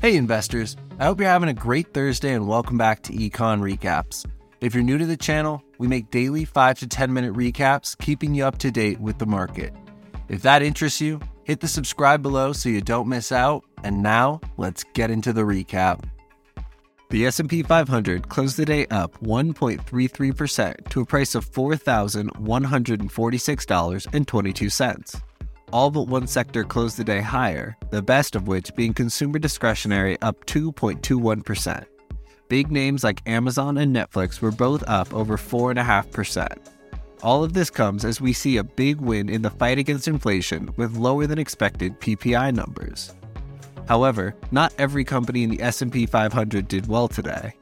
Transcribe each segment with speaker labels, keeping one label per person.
Speaker 1: Hey, investors. I hope you're having a great Thursday and welcome back to Econ Recaps. If you're new to the channel, we make daily 5 to 10 minute recaps, keeping you up to date with the market. If that interests you, hit the subscribe below so you don't miss out. And now, let's get into the recap. The S&P 500 closed the day up 1.33% to a price of $4,146.22 all but one sector closed the day higher, the best of which being consumer discretionary up 2.21%. Big names like Amazon and Netflix were both up over 4.5%. All of this comes as we see a big win in the fight against inflation with lower than expected PPI numbers. However, not every company in the S&P 500 did well today.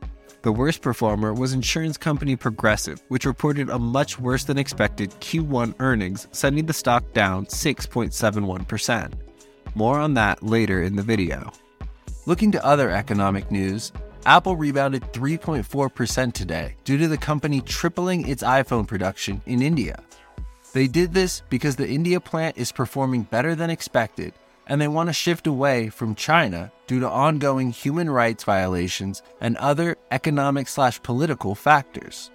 Speaker 1: The worst performer was insurance company Progressive, which reported a much worse than expected Q1 earnings, sending the stock down 6.71%. More on that later in the video. Looking to other economic news, Apple rebounded 3.4% today due to the company tripling its iPhone production in India. They did this because the India plant is performing better than expected and they want to shift away from China due to ongoing human rights violations and other economic slash political factors.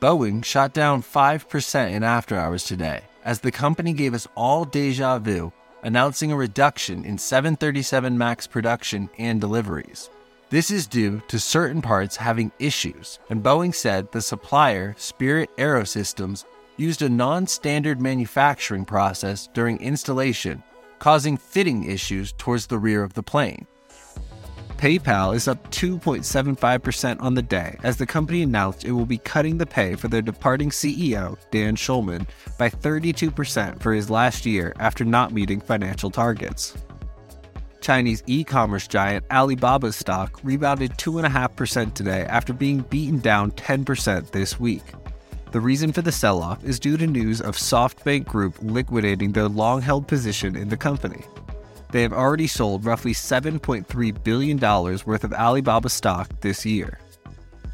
Speaker 1: Boeing shot down 5% in after hours today as the company gave us all deja vu, announcing a reduction in 737 MAX production and deliveries. This is due to certain parts having issues, and Boeing said the supplier, Spirit Aerosystems, used a non standard manufacturing process during installation causing fitting issues towards the rear of the plane. PayPal is up 2.75% on the day as the company announced it will be cutting the pay for their departing CEO, Dan Schulman, by 32% for his last year after not meeting financial targets. Chinese e commerce giant Alibaba's stock rebounded 2.5% today after being beaten down 10% this week. The reason for the sell off is due to news of SoftBank Group liquidating their long held position in the company. They have already sold roughly $7.3 billion worth of Alibaba stock this year.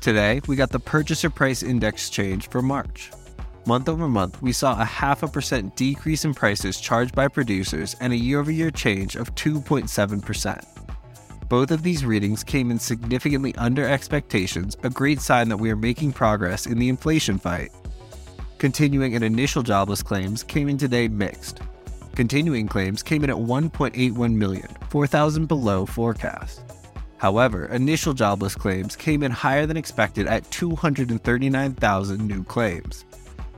Speaker 1: Today, we got the purchaser price index change for March. Month over month, we saw a half a percent decrease in prices charged by producers and a year over year change of 2.7%. Both of these readings came in significantly under expectations, a great sign that we are making progress in the inflation fight. Continuing and initial jobless claims came in today mixed. Continuing claims came in at 1.81 million, 4,000 below forecast. However, initial jobless claims came in higher than expected at 239,000 new claims.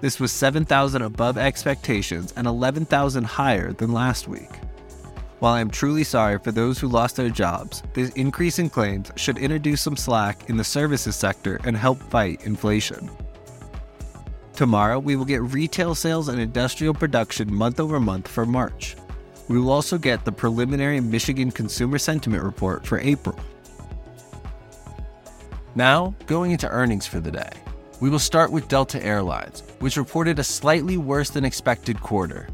Speaker 1: This was 7,000 above expectations and 11,000 higher than last week. While I am truly sorry for those who lost their jobs, this increase in claims should introduce some slack in the services sector and help fight inflation. Tomorrow, we will get retail sales and industrial production month over month for March. We will also get the preliminary Michigan Consumer Sentiment Report for April. Now, going into earnings for the day. We will start with Delta Airlines, which reported a slightly worse than expected quarter,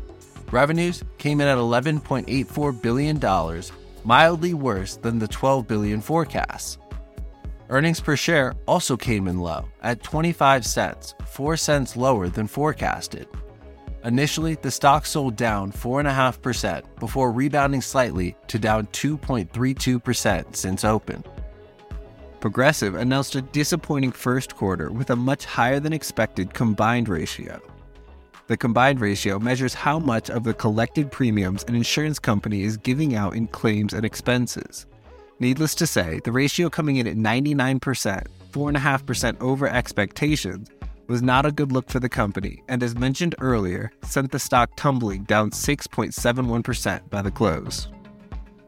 Speaker 1: Revenues came in at $11.84 billion, mildly worse than the 12 billion forecast. Earnings per share also came in low at 25 cents, 4 cents lower than forecasted. Initially, the stock sold down 4.5% before rebounding slightly to down 2.32% since open. Progressive announced a disappointing first quarter with a much higher than expected combined ratio. The combined ratio measures how much of the collected premiums an insurance company is giving out in claims and expenses. Needless to say, the ratio coming in at 99%, 4.5% over expectations, was not a good look for the company, and as mentioned earlier, sent the stock tumbling down 6.71% by the close.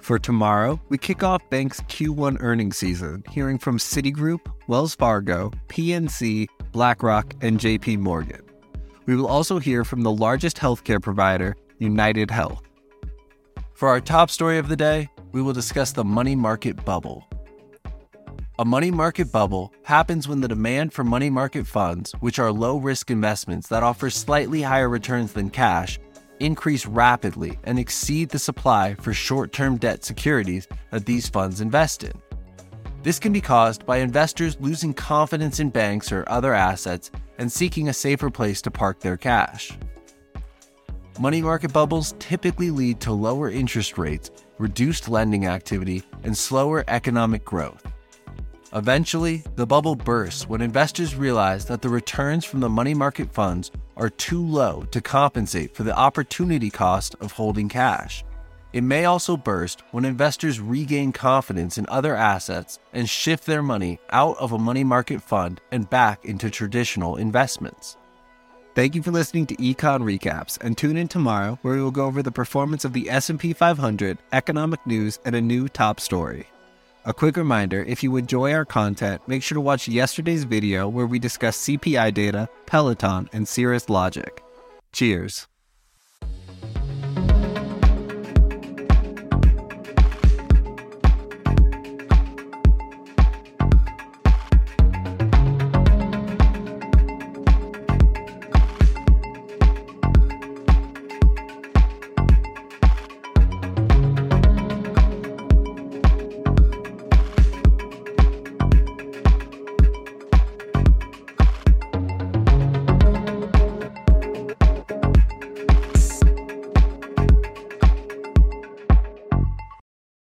Speaker 1: For tomorrow, we kick off Bank's Q1 earnings season, hearing from Citigroup, Wells Fargo, PNC, BlackRock, and JP Morgan. We will also hear from the largest healthcare provider, United Health. For our top story of the day, we will discuss the money market bubble. A money market bubble happens when the demand for money market funds, which are low risk investments that offer slightly higher returns than cash, increase rapidly and exceed the supply for short term debt securities that these funds invest in. This can be caused by investors losing confidence in banks or other assets and seeking a safer place to park their cash. Money market bubbles typically lead to lower interest rates, reduced lending activity,
Speaker 2: and slower economic growth. Eventually, the bubble bursts when investors realize that the returns from the money market funds are too low to compensate for the opportunity cost of holding cash. It may also burst when investors regain confidence in other assets and shift their money out of a money market fund and back into traditional investments. Thank you for listening to Econ Recaps and tune in tomorrow where we will go over the performance of the S&P 500, economic news, and a new top story. A quick reminder if you enjoy our content, make sure to watch yesterday's video where we discuss CPI data, Peloton, and Cirrus Logic. Cheers.